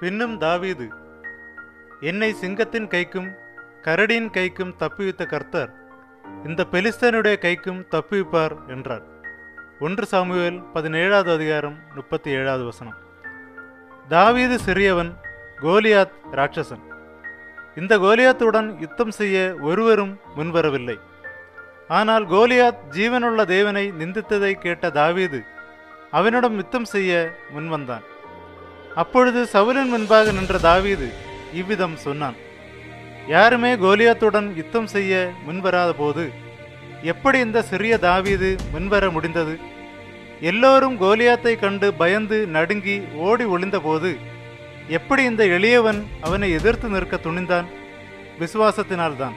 பின்னும் தாவீது என்னை சிங்கத்தின் கைக்கும் கரடியின் கைக்கும் தப்புவித்த கர்த்தர் இந்த பெலிஸ்தனுடைய கைக்கும் தப்புவிப்பார் என்றார். ஒன்று சாமுவேல் பதினேழாவது அதிகாரம் முப்பத்தி ஏழாவது வசனம். தாவீது சிறியவன் கோலியாத் ராட்சசன். இந்த கோலியாத்துடன் யுத்தம் செய்ய ஒருவரும் முன்வரவில்லை. ஆனால் கோலியாத் ஜீவனுள்ள தேவனை நிந்தித்ததை கேட்ட தாவீது அவனிடம் யுத்தம் செய்ய முன்வந்தான். அப்பொழுது சவுலின் முன்பாக நின்ற தாவீது இவ்விதம் சொன்னான். யாருமே கோலியாத்துடன் யுத்தம் செய்ய முன்வராத போது எப்படி இந்த சிறிய தாவீது முன்வர முடிந்தது? எல்லோரும் கோலியாத்தை கண்டு பயந்து நடுங்கி ஓடி ஒளிந்தபோது எப்படி இந்த எளியவன் அவனை எதிர்த்து நிற்க துணிந்தான்? விசுவாசத்தினால்தான்.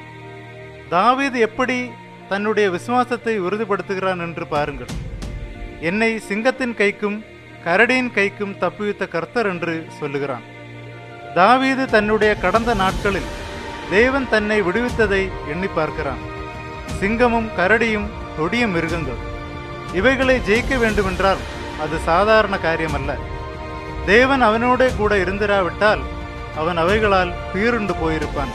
தாவீது எப்படி தன்னுடைய விசுவாசத்தை உறுதிப்படுத்துகிறான் என்று பாருங்கள். என்னை சிங்கத்தின் கைக்கும் கரடியின் கைக்கும் தப்புவித்த கர்த்தர் என்று சொல்லுகிறான். தாவீது தன்னுடைய கடந்த நாட்களில் தேவன் தன்னை விடுவித்ததை எண்ணி பார்க்கிறான். சிங்கமும் கரடியும் தொடிய மிருகங்கள். இவைகளை ஜெயிக்க வேண்டுமென்றால் அது சாதாரண காரியமல்ல. தேவன் அவனோடே கூட இருந்திராவிட்டால் அவன் அவைகளால் பீருண்டு போயிருப்பான்.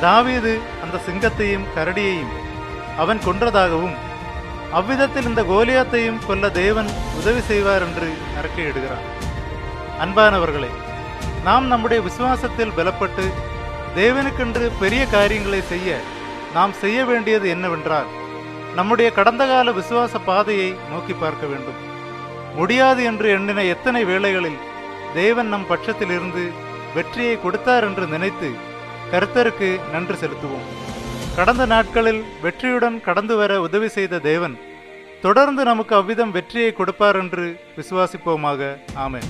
தாவீது அந்த சிங்கத்தையும் கரடியையும் அவன் கொன்றதாகவும் அவ்விதத்தில் இந்த கோலியாத்தையும் கொல்ல தேவன் உதவி செய்வார் என்று அறிக்கையிடுகிறான் அன்பானவர்களே நாம் நம்முடைய விசுவாசத்தில் பலப்பட்டு தேவனுக்கென்று பெரிய காரியங்களை செய்ய நாம் செய்ய வேண்டியது என்னவென்றால் நம்முடைய கடந்த கால விசுவாச பாதையை நோக்கி பார்க்க வேண்டும். முடியாது என்று எண்ணின எத்தனை வேளைகளில் தேவன் நம் பட்சத்திலிருந்து வெற்றியை கொடுத்தார் என்று நினைத்து கர்த்தருக்கு நன்றி செலுத்துவோம். கடந்த நாட்களில் வெற்றியுடன் கடந்து வர உதவி செய்த தேவன் தொடர்ந்து நமக்கு அவ்விதம் வெற்றியை கொடுப்பார் என்று விசுவாசிப்போமாக. ஆமேன்.